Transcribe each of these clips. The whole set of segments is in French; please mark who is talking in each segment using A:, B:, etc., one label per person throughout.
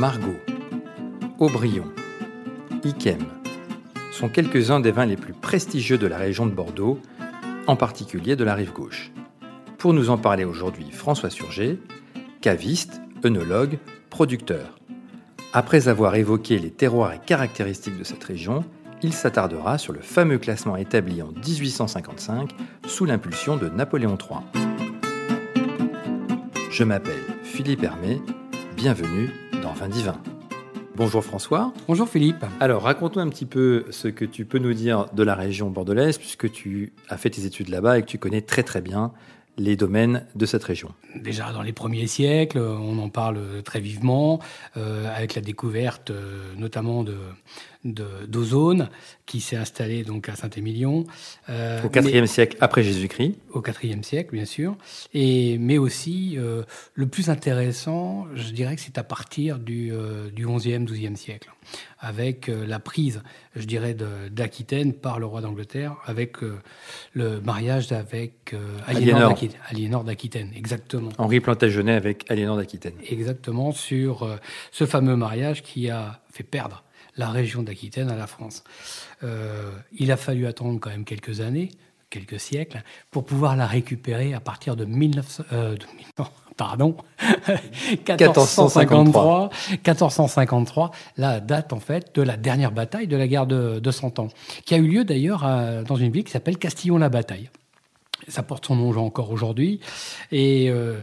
A: Margot, Aubryon, Ikem sont quelques-uns des vins les plus prestigieux de la région de Bordeaux, en particulier de la rive gauche. Pour nous en parler aujourd'hui, François Surgé, caviste, œnologue, producteur. Après avoir évoqué les terroirs et caractéristiques de cette région, il s'attardera sur le fameux classement établi en 1855 sous l'impulsion de Napoléon III. Je m'appelle Philippe Hermé, bienvenue dans Vin Divin. Bonjour François.
B: Bonjour Philippe.
A: Alors raconte-nous un petit peu ce que tu peux nous dire de la région bordelaise puisque tu as fait tes études là-bas et que tu connais très très bien les domaines de cette région
B: Déjà dans les premiers siècles, on en parle très vivement, euh, avec la découverte euh, notamment de, d'ozone qui s'est installé donc à Saint-Émilion.
A: Euh, au IVe siècle après Jésus-Christ.
B: Au IVe siècle, bien sûr. Et, mais aussi, euh, le plus intéressant, je dirais que c'est à partir du, euh, du XIe, XIIe siècle, avec euh, la prise, je dirais, d'Aquitaine par le roi d'Angleterre, avec le mariage avec Aliénor d'Aquitaine. Exactement.
A: Henri Plantagenet avec Aliénor d'Aquitaine.
B: Exactement, sur ce fameux mariage qui a fait perdre la région d'Aquitaine à la France. Euh, il a fallu attendre quand même quelques années, quelques siècles, pour pouvoir la récupérer à partir de 1900, euh, pardon, 1453, 1453, la date en fait de la dernière bataille de la guerre de, de Cent Ans, qui a eu lieu d'ailleurs dans une ville qui s'appelle Castillon-la-Bataille. Ça porte son nom encore aujourd'hui. Et euh,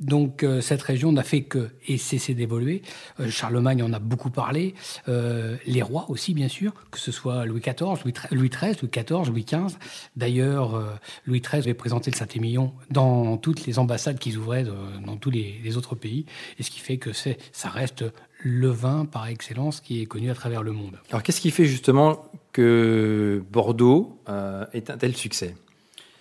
B: donc euh, cette région n'a fait que et cessé d'évoluer. Euh, Charlemagne en a beaucoup parlé, euh, les rois aussi bien sûr, que ce soit Louis XIV, Louis XIII, Louis XIV, Louis XV. D'ailleurs, Louis XIII avait présenté le Saint-Émilion dans toutes les ambassades qu'ils ouvraient dans tous les, autres pays, et ce qui fait que ça reste le vin par excellence qui est connu à travers le monde.
A: Alors qu'est-ce qui fait justement que Bordeaux est un tel succès?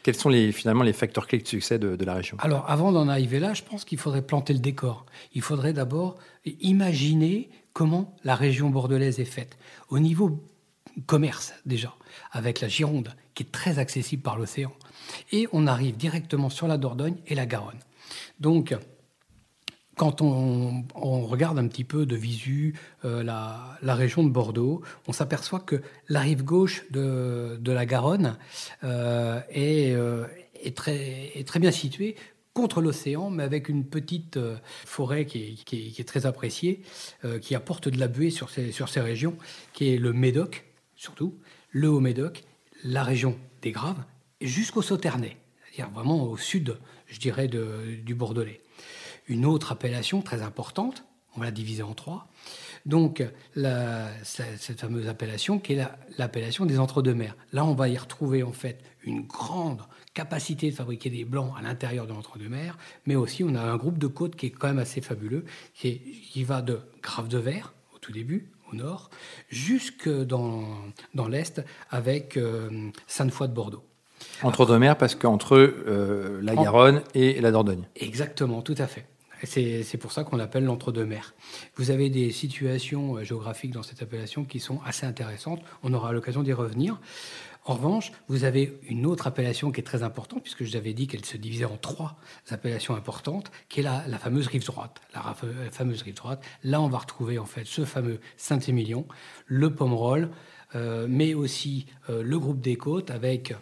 A: Quels sont les, finalement les facteurs clés de succès de, la région?
B: Alors, avant d'en arriver là, je pense qu'il faudrait planter le décor. Il faudrait d'abord imaginer comment la région bordelaise est faite. Au niveau commerce, déjà, avec la Gironde, qui est très accessible par l'océan. Et on arrive directement sur la Dordogne et la Garonne. Donc, quand on, regarde un petit peu de visu euh, la, région de Bordeaux, on s'aperçoit que la rive gauche de, la Garonne euh, euh, est, très, bien située contre l'océan, mais avec une petite forêt qui est, très appréciée, qui apporte de la buée sur ces, régions, qui est le Médoc, surtout, le Haut-Médoc, la région des Graves, jusqu'au Sauternay, c'est-à-dire vraiment au sud, je dirais, du Bordelais une autre appellation très importante, on va la diviser en trois. Donc, cette fameuse appellation qui est l'appellation des entre-deux-mers. Là, on va y retrouver en fait une grande capacité de fabriquer des blancs à l'intérieur de l'entre-deux-mers, mais aussi on a un groupe de côtes qui est quand même assez fabuleux, qui, va de Grave de Verre au tout début, au nord, jusque dans, dans l'est avec euh, Sainte-Foy de Bordeaux.
A: Entre deux mers, parce qu'entre euh, la Garonne et la Dordogne.
B: Exactement, tout à fait. C'est pour ça qu'on l'appelle l'entre-deux-mers. Vous avez des situations euh, géographiques dans cette appellation qui sont assez intéressantes. On aura l'occasion d'y revenir. En revanche, vous avez une autre appellation qui est très importante, puisque je vous avais dit qu'elle se divisait en trois appellations importantes, qui est la, fameuse rive droite. La, fameuse rive droite. Là, on va retrouver en fait ce fameux Saint-Émilion, le Pomerol, euh, mais aussi euh, le groupe des côtes avec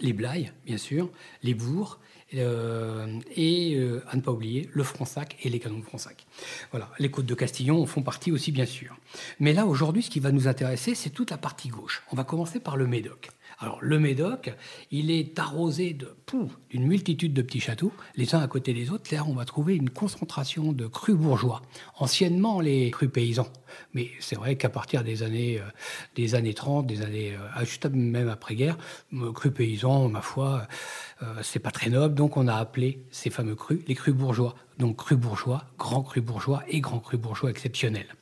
B: les Blaye, bien sûr, les Bourgs, euh, et euh, à ne pas oublier le Fronsac et les canons de Fronsac. Voilà, les côtes de Castillon en font partie aussi bien sûr. Mais là aujourd'hui, ce qui va nous intéresser, c'est toute la partie gauche. On va commencer par le Médoc. Alors le Médoc, il est arrosé de d'une multitude de petits châteaux, les uns à côté des autres. Là, on va trouver une concentration de crus bourgeois, anciennement les crus paysans. Mais c'est vrai qu'à partir des années, euh, des années 30, des années, euh, juste même après-guerre, crus paysans, ma foi, euh, c'est pas très noble. Donc on a appelé ces fameux crus les crus bourgeois. Donc crus bourgeois, grands crus bourgeois et grands crus bourgeois exceptionnels.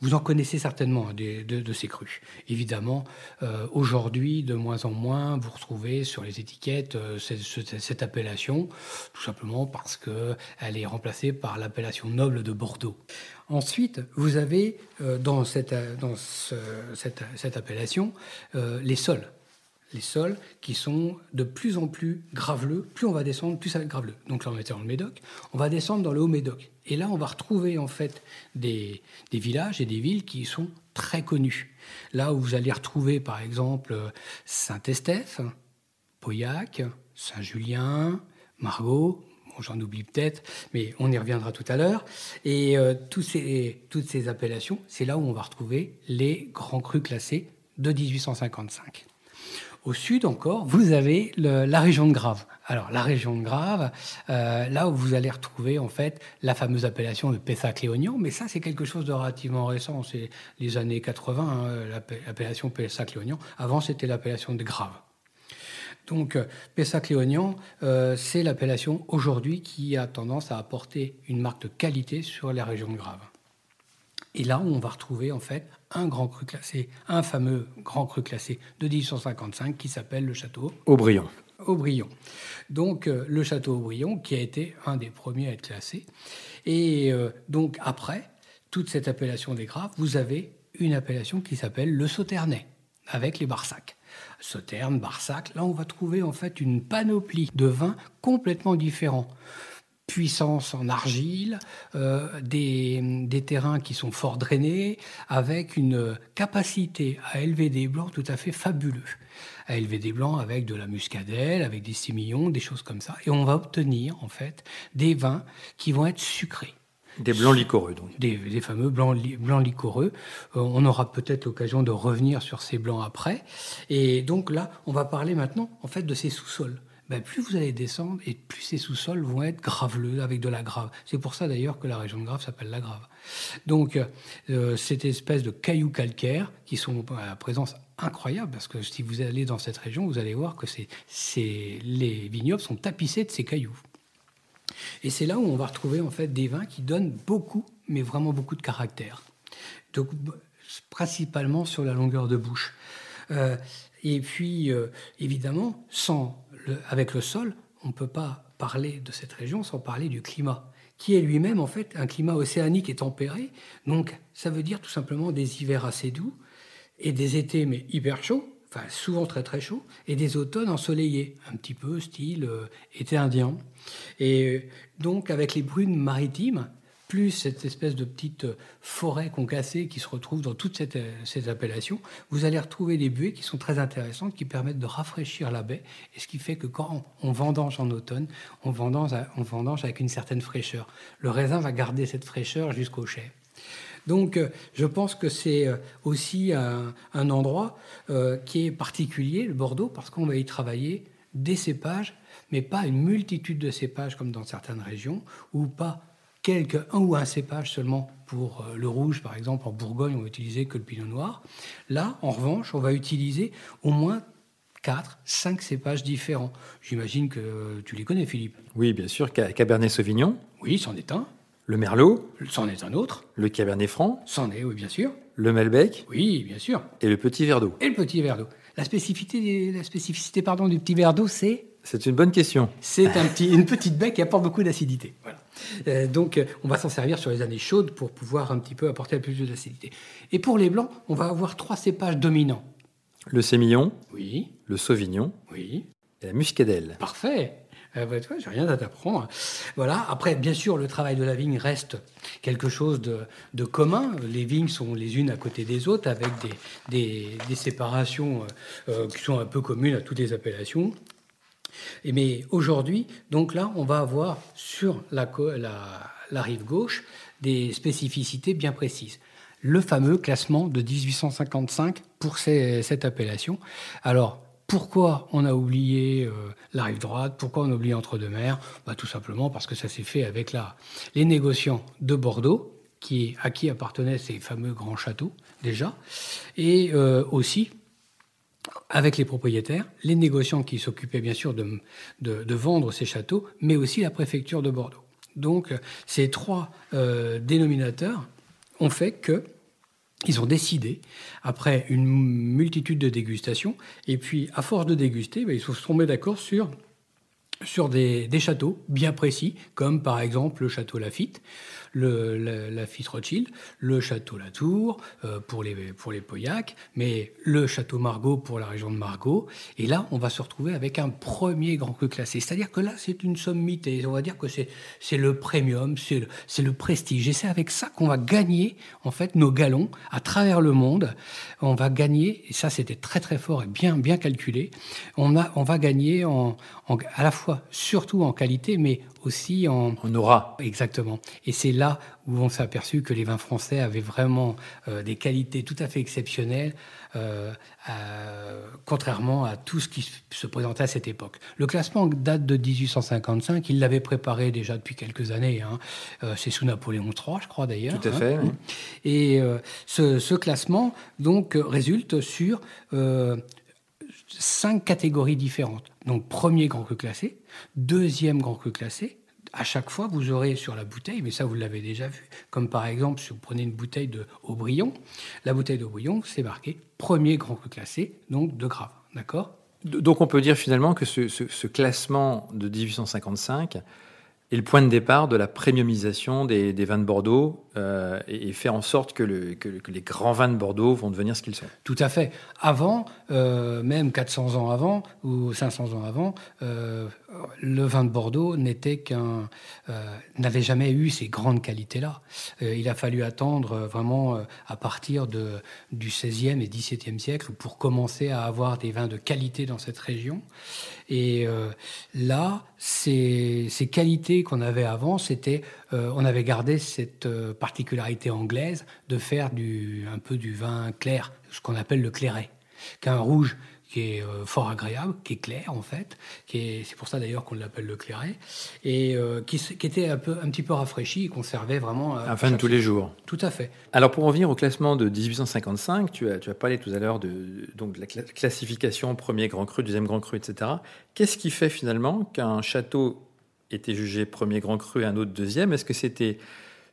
B: Vous en connaissez certainement hein, de, ces crues. Évidemment, euh, aujourd'hui, de moins en moins, vous retrouvez sur les étiquettes euh, cette, appellation, tout simplement parce qu'elle est remplacée par l'appellation noble de Bordeaux. Ensuite, vous avez euh, dans, cette, dans cette, cette, appellation les sols. Les sols qui sont de plus en plus graveleux. Plus on va descendre, plus ça va être graveleux. Donc là, on était dans le Médoc. On va descendre dans le Haut-Médoc. Et là, on va retrouver en fait des, villages et des villes qui sont très connus. Là où vous allez retrouver, par exemple, Saint-Estèphe, Pauillac, Saint-Julien, Margot, j'en oublie peut-être, mais on y reviendra tout à l'heure. Et euh, toutes ces appellations, c'est là où on va retrouver les grands crus classés de 1855. Au sud encore, vous avez la région de Grave. Alors la région de Grave, euh, là où vous allez retrouver en fait la fameuse appellation de Pessac-Léognan, mais ça c'est quelque chose de relativement récent, c'est les années 80, hein, l'appellation Pessac-Léognan. Avant c'était l'appellation de Grave. Donc euh, Pessac-Léognan, euh, c'est l'appellation aujourd'hui qui a tendance à apporter une marque de qualité sur la région de Grave. Et là, on va retrouver en fait un grand cru classé, un fameux grand cru classé de 1855 qui s'appelle le château
A: Aubryon.
B: Aubryon. Donc euh, le château Aubryon qui a été un des premiers à être classé. Et donc après toute cette appellation des Graves, vous avez une appellation qui s'appelle le Sauternay avec les Barsacs. Sauterne, Barsac. Là, on va trouver en fait une panoplie de vins complètement différents puissance en argile, euh, des, des, terrains qui sont fort drainés, avec une capacité à élever des blancs tout à fait fabuleux. À élever des blancs avec de la muscadelle, avec des sémillons, des choses comme ça. Et on va obtenir en fait des vins qui vont être sucrés.
A: Des blancs liquoreux, donc.
B: Des, fameux blancs, blancs liquoreux. Euh, on aura peut-être l'occasion de revenir sur ces blancs après. Et donc là, on va parler maintenant, en fait, de ces sous-sols. Ben, plus vous allez descendre et plus ces sous-sols vont être graveleux avec de la grave. C'est pour ça d'ailleurs que la région de Grave s'appelle la Grave. Donc euh, cette espèce de cailloux calcaires qui sont à présence incroyable parce que si vous allez dans cette région, vous allez voir que c'est, les vignobles sont tapissés de ces cailloux. Et c'est là où on va retrouver en fait des vins qui donnent beaucoup, mais vraiment beaucoup de caractère. Donc, principalement sur la longueur de bouche. Euh, et puis, euh, évidemment, sans avec le sol, on ne peut pas parler de cette région sans parler du climat, qui est lui-même en fait un climat océanique et tempéré. Donc, ça veut dire tout simplement des hivers assez doux et des étés mais hyper chauds, enfin souvent très très chaud, et des automnes ensoleillés, un petit peu style euh, été indien. Et euh, donc avec les brunes maritimes, plus cette espèce de petite euh, forêt concassée qui se retrouve dans toutes ces appellations, vous allez retrouver des buées qui sont très intéressantes, qui permettent de rafraîchir la baie, et ce qui fait que quand on vendange en automne, on vendange, on vendange avec une certaine fraîcheur. Le raisin va garder cette fraîcheur jusqu'au chai. Donc euh, je pense que c'est euh, aussi un, endroit euh, qui est particulier, le Bordeaux, parce qu'on va y travailler des cépages, mais pas une multitude de cépages comme dans certaines régions, ou pas quelques, un ou un cépage seulement pour le rouge, par exemple, en Bourgogne, on va utiliser que le pinot noir. Là, en revanche, on va utiliser au moins 4, 5 cépages différents. J'imagine que tu les connais, Philippe.
A: Oui, bien sûr. Cabernet Sauvignon.
B: Oui, c'en est un.
A: Le Merlot
B: C'en est un autre.
A: Le Cabernet Franc
B: C'en est, oui, bien sûr.
A: Le Malbec
B: Oui, bien sûr.
A: Et le petit verre d'eau
B: Et le petit verre d'eau. La spécificité, la spécificité pardon, du petit verre d'eau, c'est?
A: C'est une bonne question.
B: C'est un petit, une petite baie qui apporte beaucoup d'acidité. Voilà. Euh, donc, euh, on va s'en servir sur les années chaudes pour pouvoir un petit peu apporter un peu plus d'acidité. Et pour les blancs, on va avoir trois cépages dominants.
A: Le sémillon
B: Oui.
A: Le sauvignon
B: Oui.
A: Et la muscadelle.
B: Parfait. Euh, bah, j'ai rien à t'apprendre. Voilà. Après, bien sûr, le travail de la vigne reste quelque chose de, commun. Les vignes sont les unes à côté des autres, avec des, séparations euh, qui sont un peu communes à toutes les appellations. Et mais aujourd'hui, donc là, on va avoir sur la, rive gauche des spécificités bien précises. Le fameux classement de 1855 pour cette appellation. Alors, pourquoi on a oublié euh, la rive droite? Pourquoi on a oublié Entre-deux-Mers bah, Tout simplement parce que ça s'est fait avec la, les négociants de Bordeaux, qui, à qui appartenaient ces fameux grands châteaux déjà, et euh, aussi avec les propriétaires, les négociants qui s'occupaient bien sûr de, vendre ces châteaux, mais aussi la préfecture de Bordeaux. Donc ces trois euh, dénominateurs ont fait que ils ont décidé, après une multitude de dégustations, et puis à force de déguster, ben, ils se sont mis d'accord sur, sur des, châteaux bien précis, comme par exemple le château Lafitte. le, la, la Rothschild, le château Latour euh, pour les pour les mais le château Margaux pour la région de Margaux. Et là, on va se retrouver avec un premier grand cru classé. C'est-à-dire que là, c'est une sommité. On va dire que c'est le premium, c'est le, le prestige. Et c'est avec ça qu'on va gagner en fait nos galons à travers le monde. On va gagner, et ça c'était très très fort et bien bien calculé. On a on va gagner en à la fois surtout en qualité, mais aussi en...
A: On aura.
B: Exactement. Et c'est là où on s'est aperçu que les vins français avaient vraiment euh, des qualités tout à fait exceptionnelles, euh, contrairement à tout ce qui se présentait à cette époque. Le classement date de 1855, il l'avait préparé déjà depuis quelques années, hein. euh, c'est sous Napoléon III, je crois d'ailleurs.
A: Tout à fait.
B: Hein. Et ce, ce, classement, donc, résulte sur cinq catégories différentes. Donc, premier grand cru classé, deuxième grand cru classé. À chaque fois, vous aurez sur la bouteille, mais ça vous l'avez déjà vu, comme par exemple si vous prenez une bouteille de Aubryon, la bouteille d'Aubryon, c'est marqué premier grand cru classé, donc de grave, d'accord?
A: Donc on peut dire finalement que ce, ce classement de 1855 et le point de départ de la premiumisation des, vins de Bordeaux euh, et, et, faire en sorte que, le, que, que, les grands vins de Bordeaux vont devenir ce qu'ils sont.
B: Tout à fait. Avant, euh, même 400 ans avant ou 500 ans avant, euh, le vin de Bordeaux n'était qu'un n'avait jamais eu ces grandes qualités-là. Il a fallu attendre vraiment à partir du 16e et 17e siècle pour commencer à avoir des vins de qualité dans cette région. Et là, ces qualités qu'on avait avant, c'était euh, on avait gardé cette euh, particularité anglaise de faire du, un peu du vin clair, ce qu'on appelle le clairet, qu'un rouge qui est euh, fort agréable, qui est clair en fait, c'est pour ça d'ailleurs qu'on l'appelle le clairet, et qui, était un, peu, un petit peu rafraîchi et qu'on servait vraiment...
A: À fin de tous les jours.
B: Tout à fait.
A: Alors pour revenir au classement de 1855, tu as, tu as parlé tout à l'heure de, donc, de la classification premier grand cru, deuxième grand cru, etc. Qu'est-ce qui fait finalement qu'un château était jugé premier grand cru, un autre deuxième. Est-ce que c'était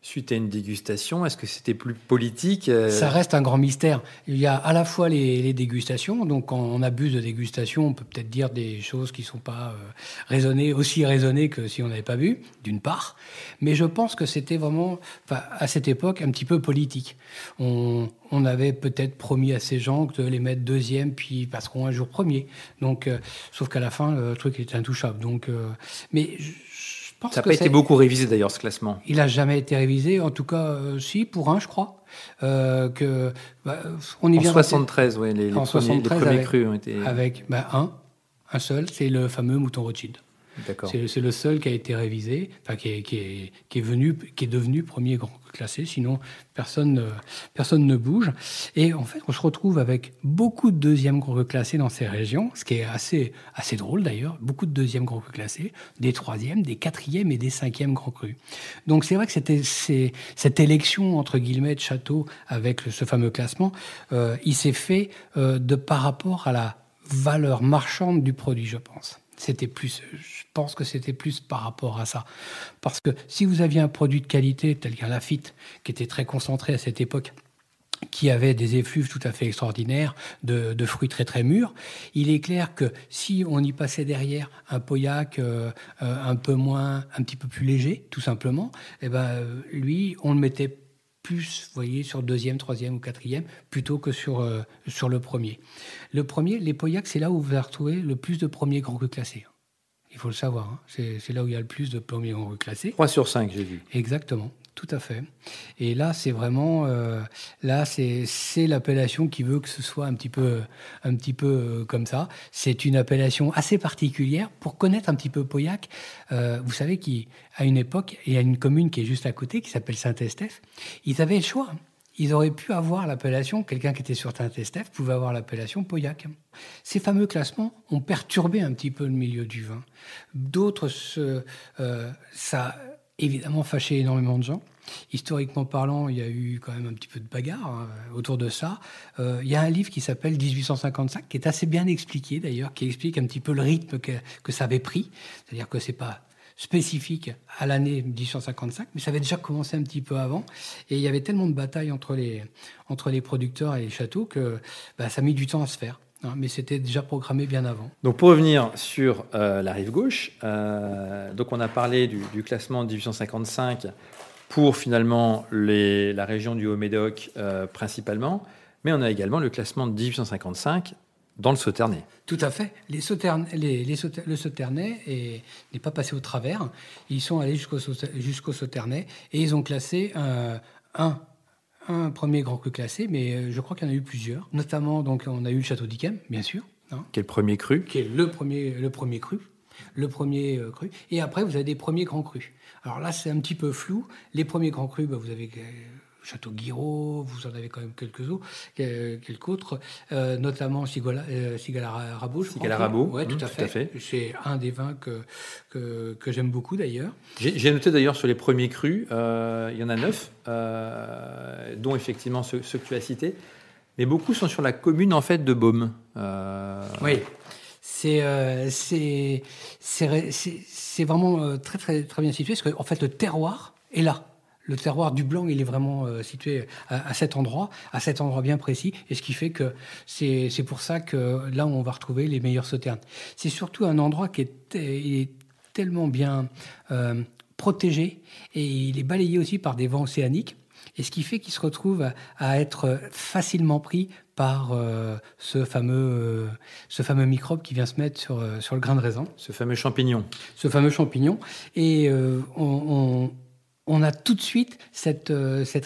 A: suite à une dégustation Est-ce que c'était plus politique
B: euh Ça reste un grand mystère. Il y a à la fois les, dégustations, donc quand on abuse de dégustation, on peut peut-être dire des choses qui ne sont pas euh, raisonnées, aussi raisonnées que si on n'avait pas bu, d'une part. Mais je pense que c'était vraiment, à cette époque, un petit peu politique. On, avait peut-être promis à ces gens de les mettre deuxième, puis passeront un jour premier. Donc, euh, sauf qu'à la fin, le truc était intouchable. Donc, mais
A: ça n'a pas été beaucoup révisé d'ailleurs ce classement.
B: Il n'a jamais été révisé, en tout cas, euh, si, pour un, je crois. Euh, que,
A: bah, on y en 73, oui, les, les, premiers, les, premiers, crus ont été.
B: Avec bah, un, un seul, c'est le fameux mouton Rothschild. C'est le seul qui a été révisé, enfin, qui, est, qui, est, qui, est, venu, qui est devenu premier grand classé. Sinon, personne, personne ne bouge. Et en fait, on se retrouve avec beaucoup de deuxièmes grands classés dans ces régions, ce qui est assez, assez drôle d'ailleurs. Beaucoup de deuxièmes grands classés, des troisièmes, des quatrièmes et des cinquièmes grands crus. Donc c'est vrai que cette élection entre guillemets de château avec ce fameux classement, euh, il s'est fait euh, de par rapport à la valeur marchande du produit, je pense. C'était plus, je pense que c'était plus par rapport à ça. Parce que si vous aviez un produit de qualité tel qu'un Lafitte, qui était très concentré à cette époque, qui avait des effluves tout à fait extraordinaires, de, fruits très très mûrs. Il est clair que si on y passait derrière un Pauillac euh, euh, un peu moins, un petit peu plus léger, tout simplement, eh ben lui, on le mettait plus, vous voyez, sur deuxième, troisième ou quatrième, plutôt que sur, euh, sur le premier. Le premier, les Pauillacs, c'est là où vous allez retrouver le plus de premiers grands crus classés. Il faut le savoir, hein. c'est là où il y a le plus de premiers grands crus classés.
A: 3 sur 5, j'ai vu.
B: Exactement. Tout à fait. Et là, c'est vraiment, euh, là, c'est l'appellation qui veut que ce soit un petit peu, un petit peu euh, comme ça. C'est une appellation assez particulière pour connaître un petit peu Pauillac. Euh, vous savez qu'à une époque, il y a une commune qui est juste à côté qui s'appelle Saint-Estèphe. Ils avaient le choix. Ils auraient pu avoir l'appellation, quelqu'un qui était sur Saint-Estèphe pouvait avoir l'appellation Pauillac. Ces fameux classements ont perturbé un petit peu le milieu du vin. D'autres, ça évidemment fâché énormément de gens. Historiquement parlant, il y a eu quand même un petit peu de bagarre hein, autour de ça. Euh, il y a un livre qui s'appelle 1855, qui est assez bien expliqué d'ailleurs, qui explique un petit peu le rythme que, que ça avait pris. C'est-à-dire que c'est pas spécifique à l'année 1855, mais ça avait déjà commencé un petit peu avant. Et il y avait tellement de batailles entre les, entre les producteurs et les châteaux que bah, ça a mis du temps à se faire. Hein, mais c'était déjà programmé bien avant.
A: Donc pour revenir sur euh, la rive gauche, euh, donc on a parlé du, classement de 1855 pour finalement la région du Haut-Médoc euh, principalement, mais on a également le classement de 1855 dans le Sauternais.
B: Tout à fait. Les le Sauternais n'est pas passé au travers. Ils sont allés jusqu'au jusqu'au Sauternais et ils ont classé un, un, premier grand cru classé, mais euh, je crois qu'il y en a eu plusieurs. Notamment, donc, on a eu le château d'Yquem, bien sûr.
A: Hein. qui est le premier cru?
B: Qui est le premier, le premier cru le premier euh, cru. Et après, vous avez des premiers grands crus. Alors là, c'est un petit peu flou. Les premiers grands crus, bah, vous avez euh, Château Guiraud, vous en avez quand même quelques autres, quelques autres, euh, notamment Sigala, euh, Sigala
A: Sigala
B: oui, tout, mmh, à fait. C'est un des vins que, que, j'aime beaucoup d'ailleurs.
A: J'ai noté d'ailleurs sur les premiers crus, il y en a neuf, dont effectivement ceux, que tu as cités, mais beaucoup sont sur la commune en fait de Baume.
B: Oui. Euh, c'est c'est vraiment euh, très, très, très bien situé, parce qu'en fait, le terroir est là. Le terroir du Blanc, il est vraiment euh, situé à, cet endroit, à cet endroit bien précis, et ce qui fait que c'est pour ça que là, on va retrouver les meilleurs sauternes. C'est surtout un endroit qui est, est tellement bien protégé, et il est balayé aussi par des vents océaniques, et ce qui fait qu'il se retrouve à être facilement pris par euh, ce, fameux, euh, ce fameux microbe qui vient se mettre sur, euh, sur le grain de raisin.
A: Ce fameux champignon.
B: Ce fameux champignon. Et on, on, a tout de suite cette, cette,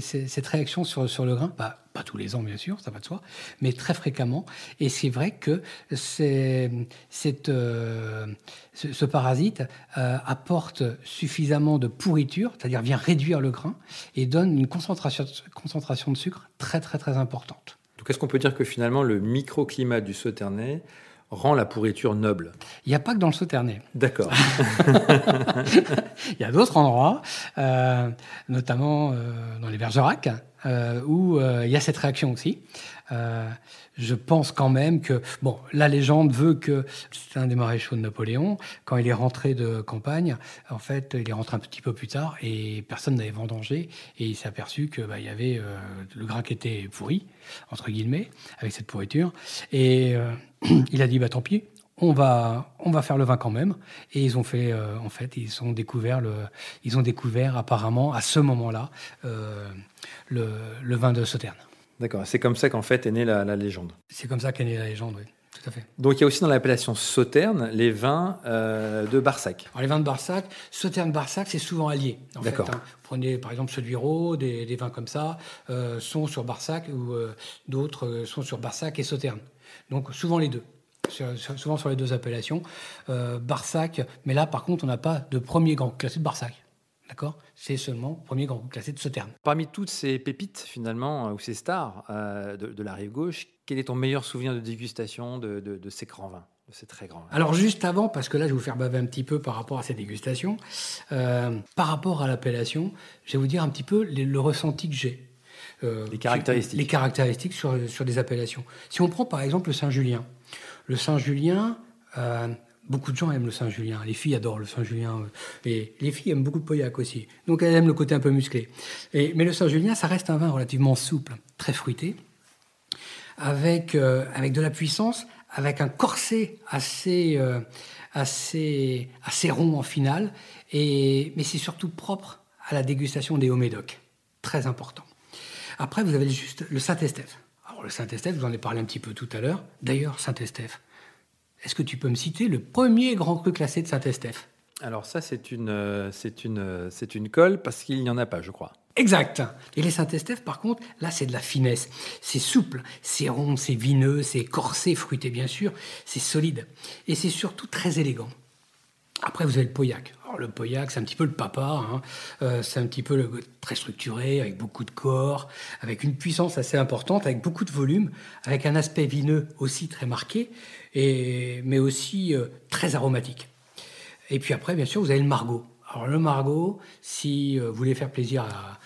B: cette réaction sur, sur le grain. Pas tous les ans, bien sûr, ça va de soi, mais très fréquemment. Et c'est vrai que cette, ce, parasite apporte suffisamment de pourriture, c'est-à-dire vient réduire le grain et donne une concentration, concentration de sucre très, très, très importante.
A: Donc est-ce qu'on peut dire que finalement le microclimat du Sauternay rend la pourriture noble
B: Il n'y a pas que dans le Sauternay.
A: D'accord.
B: Il y a d'autres endroits, euh, notamment euh, dans les Bergeracs, euh, où il y a cette réaction aussi. je pense quand même que, bon, la légende veut que c'est un des maréchaux de Napoléon. Quand il est rentré de campagne, en fait, il est rentré un petit peu plus tard et personne n'avait vendangé. Et il s'est aperçu que bah, y avait euh, le grain qui était pourri, entre guillemets, avec cette pourriture. Et euh, il a dit, bah tant pis, on va, on va faire le vin quand même. Et ils ont fait, euh, en fait, ils ont découvert le, ils ont découvert apparemment à ce moment-là le, le, vin de Sauterne.
A: D'accord. C'est comme ça qu'en fait est née la, légende.
B: C'est comme ça qu'est née la légende, oui. Tout à fait.
A: Donc il y a aussi dans l'appellation Sauterne les vins euh, de Barsac.
B: Alors les vins de Barsac, Sauterne Barsac, c'est souvent allié. D'accord. Hein. Prenez par exemple ceux de des, des, vins comme ça euh, sont sur Barsac ou euh, d'autres sont sur Barsac et Sauterne. Donc souvent les deux. Souvent sur les deux appellations. Barsac, mais là par contre on n'a pas de premier grand classé de Barsac. D'accord? C'est seulement le premier grand classé de ce terme.
A: Parmi toutes ces pépites, finalement, euh, ou ces stars euh, de, la rive gauche, quel est ton meilleur souvenir de dégustation de, ces grands vins de ces très grands vins?
B: Alors juste avant, parce que là je vais vous faire baver un petit peu par rapport à ces dégustations, euh, par rapport à l'appellation, je vais vous dire un petit peu le, ressenti que j'ai.
A: les caractéristiques.
B: Les caractéristiques sur, sur des appellations. Si on prend par exemple le Saint-Julien, le Saint-Julien, Beaucoup de gens aiment le Saint-Julien. Les filles adorent le Saint-Julien. Et les filles aiment beaucoup le Pauillac aussi. Donc elles aiment le côté un peu musclé. Mais le Saint-Julien, ça reste un vin relativement souple, très fruité, avec, euh, avec de la puissance, avec un corset assez, euh, assez, assez rond en finale. Et, mais c'est surtout propre à la dégustation des Hauts-Médoc. Très important. Après, vous avez juste le Saint-Estèphe. Alors le Saint-Estèphe, vous en ai parlé un petit peu tout à l'heure. D'ailleurs, Saint-Estèphe, est-ce que tu peux me citer le premier grand cru classé de Saint-Estèphe?
A: Alors ça, c'est une, euh, c'est une, euh, c'est une colle parce qu'il n'y en a pas, je crois.
B: Exact. Et les Saint-Estèphe, par contre, là, c'est de la finesse. C'est souple, c'est rond, c'est vineux, c'est corsé, fruité, bien sûr. C'est solide. Et c'est surtout très élégant. Après, vous avez le Pauillac. Alors, le Pauillac, c'est un petit peu le papa. Hein. Euh, c'est un petit peu le, très structuré, avec beaucoup de corps, avec une puissance assez importante, avec beaucoup de volume, avec un aspect vineux aussi très marqué, et, mais aussi euh, très aromatique. Et puis après, bien sûr, vous avez le Margot. Alors le Margot, si euh, vous voulez faire plaisir à,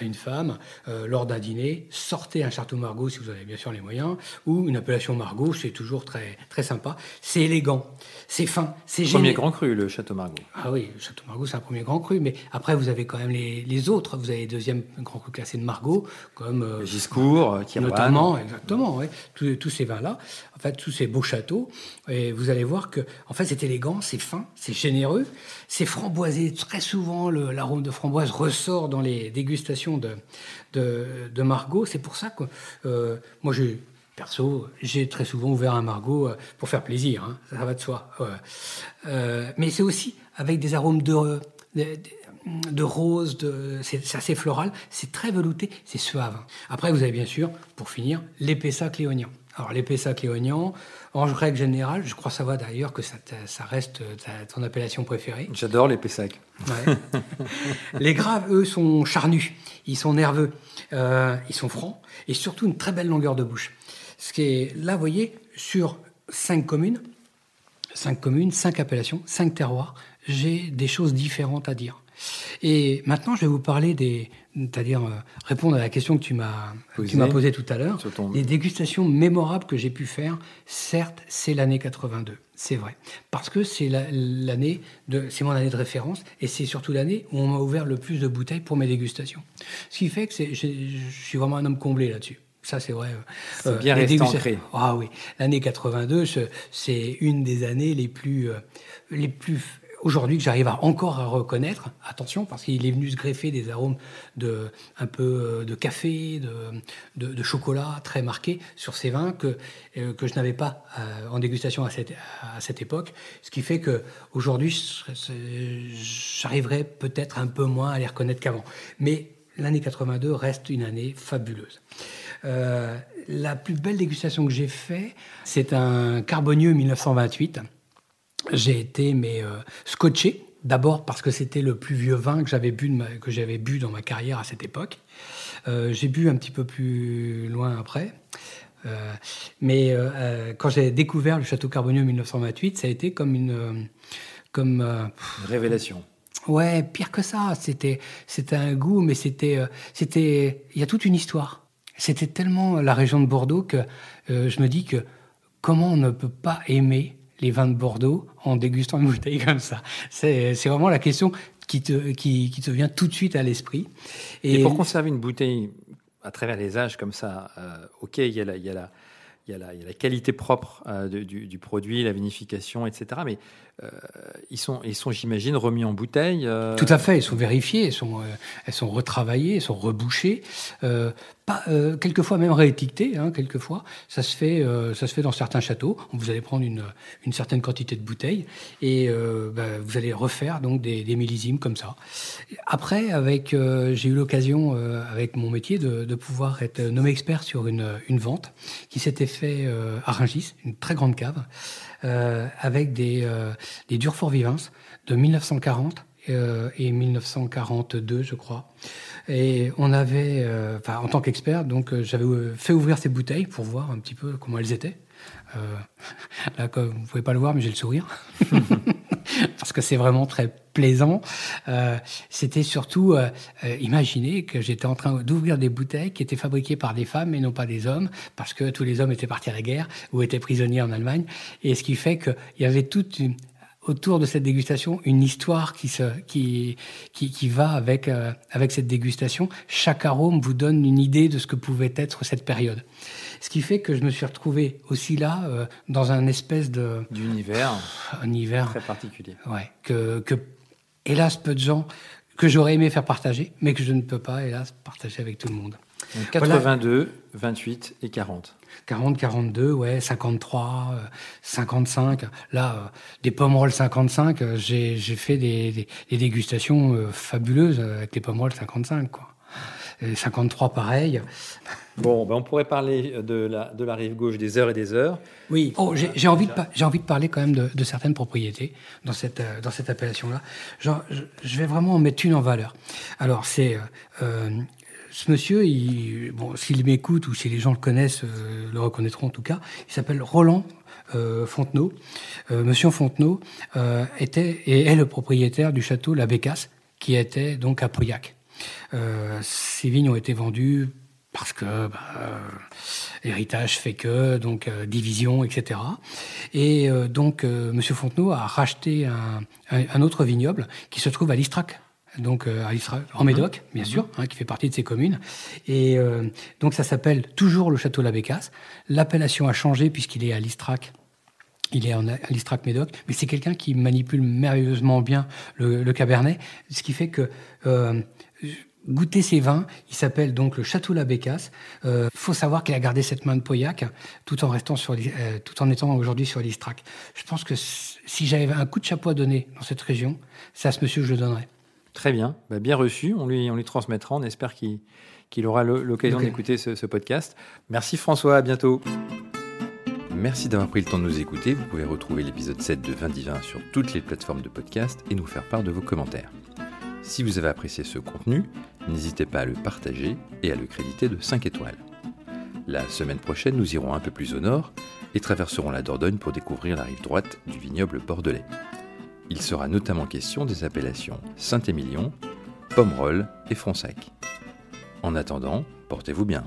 B: une femme euh, lors d'un dîner, sortez un château Margaux si vous avez bien sûr les moyens, ou une appellation Margaux, c'est toujours très, très sympa. C'est élégant, c'est fin, c'est génial.
A: Premier grand cru, le château Margaux.
B: Ah oui, le château Margaux, c'est un premier grand cru, mais après vous avez quand même les, les autres. Vous avez les deuxième grand cru classé de Margaux, comme
A: euh, Giscourt, euh,
B: Notamment, exactement, ouais, tous, tous ces vins-là, en fait, tous ces beaux châteaux. Et vous allez voir que, en fait, c'est élégant, c'est fin, c'est généreux, c'est framboisé. Très souvent, l'arôme de framboise ressort dans les dégustations de, de, Margot. C'est pour ça que euh, moi, j'ai Perso, j'ai très souvent ouvert un Margot euh, pour faire plaisir, hein, ça va de soi. Euh, mais c'est aussi avec des arômes de, de, rose, c'est assez floral, c'est très velouté, c'est suave. Après, vous avez bien sûr, pour finir, l'épessac léonien. Alors l'épessac léonien, en règle générale, je crois savoir d'ailleurs que ça, ça reste ton appellation préférée.
A: J'adore les Pessac.
B: les graves, eux, sont charnus, ils sont nerveux, euh, ils sont francs et surtout une très belle longueur de bouche. Ce qui est là, vous voyez, sur cinq communes, cinq communes, cinq appellations, cinq terroirs, j'ai des choses différentes à dire. Et maintenant, je vais vous parler des, c'est-à-dire euh, répondre à la question que tu m'as posée tout à l'heure. Les dégustations mémorables que j'ai pu faire, certes, c'est l'année 82, c'est vrai, parce que c'est l'année de, c'est mon année de référence, et c'est surtout l'année où on m'a ouvert le plus de bouteilles pour mes dégustations. Ce qui fait que je suis vraiment un homme comblé là-dessus. Ça, c'est vrai.
A: Euh, bien resté ancré.
B: Ah oui, l'année 82, c'est une des années les plus, euh, les plus aujourd'hui que j'arrive encore à reconnaître, attention, parce qu'il est venu se greffer des arômes de, un peu euh, de café, de, de, chocolat très marqués sur ces vins que, euh, que je n'avais pas euh, en dégustation à cette, à cette époque. Ce qui fait que aujourd'hui, j'arriverai peut-être un peu moins à les reconnaître qu'avant. Mais l'année 82 reste une année fabuleuse. la plus belle dégustation que j'ai fait, c'est un Carbonieux 1928 j'ai été mais euh, scotché. D'abord parce que c'était le plus vieux vin que j'avais bu, que j'avais bu dans ma carrière à cette époque. Euh, j'ai bu un petit peu plus loin après. Euh, mais quand j'ai découvert le Château Carbonieux 1928, ça a été comme une comme
A: révélation.
B: Ouais, pire que ça. C'était c'était un goût, mais c'était c'était il y a toute une histoire. C'était tellement la région de Bordeaux que je me dis que comment on ne peut pas aimer les vins de Bordeaux en dégustant une bouteille comme ça C'est vraiment la question qui te, qui, te vient tout de suite à l'esprit.
A: Et, pour conserver une bouteille à travers les âges comme ça, euh, ok, il y a la, il y a la, il y a la, il y a la qualité propre euh, du, du, produit, la vinification, etc. Mais ils sont, ils sont j'imagine, remis en bouteille.
B: Tout à fait, ils sont vérifiés, elles sont, elles sont retravaillées, elles sont rebouchées pas, euh, quelquefois même réétiqueté, hein, quelquefois. Ça se, fait, euh, ça se fait dans certains châteaux. Vous allez prendre une, certaine quantité de bouteilles et euh, bah, vous allez refaire donc des, des, millésimes comme ça. Après, avec, j'ai eu l'occasion, avec mon métier, de, de, pouvoir être nommé expert sur une, une vente qui s'était fait à Rungis, une très grande cave, avec des, des Durfort Vivens de 1940 et 1942, je crois. Et on avait, euh, en tant qu'expert, donc euh, j'avais euh, fait ouvrir ces bouteilles pour voir un petit peu comment elles étaient. là, comme vous pouvez pas le voir, mais j'ai le sourire parce que c'est vraiment très plaisant. C'était surtout imaginer que j'étais en train d'ouvrir des bouteilles qui étaient fabriquées par des femmes et non pas des hommes, parce que tous les hommes étaient partis à la guerre ou étaient prisonniers en Allemagne, et ce qui fait qu'il y avait toute une, autour de cette dégustation une histoire qui, se, qui, qui, qui va avec, euh, avec cette dégustation. Chaque arôme vous donne une idée de ce que pouvait être cette période. Ce qui fait que je me suis retrouvé aussi là, euh, dans un espèce de...
A: D'univers.
B: Un univers.
A: Très particulier.
B: Ouais. Que, que, hélas, peu de gens, que j'aurais aimé faire partager, mais que je ne peux pas, hélas, partager avec tout le monde.
A: 82, 28 et 40.
B: 40, 42, ouais, 53, 55. Euh, Là, euh, des pommerolles 55, euh, j'ai fait des, des, dégustations fabuleuses avec les pommerolles 55, quoi. Et 53, pareil.
A: Bon, ben on pourrait parler de la, de la rive gauche des heures et des heures.
B: Oui, oh, j'ai envie, de, envie de parler quand même de, de certaines propriétés dans cette, dans cette appellation-là. Je, je, vais vraiment en mettre une en valeur. Alors, c'est ce monsieur, s'il m'écoute ou si les gens le connaissent, euh, le reconnaîtront en tout cas, il s'appelle Roland euh, Fontenot. Euh, monsieur Fontenot était et est le propriétaire du château La Bécasse, qui était donc à Pauillac. ces vignes ont été vendues parce que bah, héritage fait que, donc division, etc. Et donc Monsieur Fontenot a racheté un, un, autre vignoble qui se trouve à Listrac, donc euh, en mhm. Médoc, bien sûr, hein, qui fait partie de ces communes. Et euh, donc ça s'appelle toujours le château La Bécasse. L'appellation a changé puisqu'il est à Listrac. Il est en, à Listrac Médoc, mais c'est quelqu'un qui manipule merveilleusement bien le, Cabernet, ce qui fait que euh, goûter ces vins, il s'appelle donc le Château La Bécasse. Il faut savoir qu'il a gardé cette main de Pauillac tout en restant sur, tout en étant aujourd'hui sur Listrac. Je pense que si j'avais un coup de chapeau à donner dans cette région, c'est à ce monsieur que je le donnerais.
A: Très bien, bah, bien reçu. On lui, on lui transmettra. On espère qu'il aura l'occasion d'écouter ce, podcast. Merci François, à bientôt. Merci d'avoir pris le temps de nous écouter. Vous pouvez retrouver l'épisode 7 de Vin Divin sur toutes les plateformes de podcast et nous faire part de vos commentaires. Si vous avez apprécié ce contenu, n'hésitez pas à le partager et à le créditer de 5 étoiles. La semaine prochaine, nous irons un peu plus au nord et traverserons la Dordogne pour découvrir la rive droite du vignoble bordelais. Il sera notamment question des appellations Saint-Émilion, Pomerol et Fronsac. En attendant, portez-vous bien.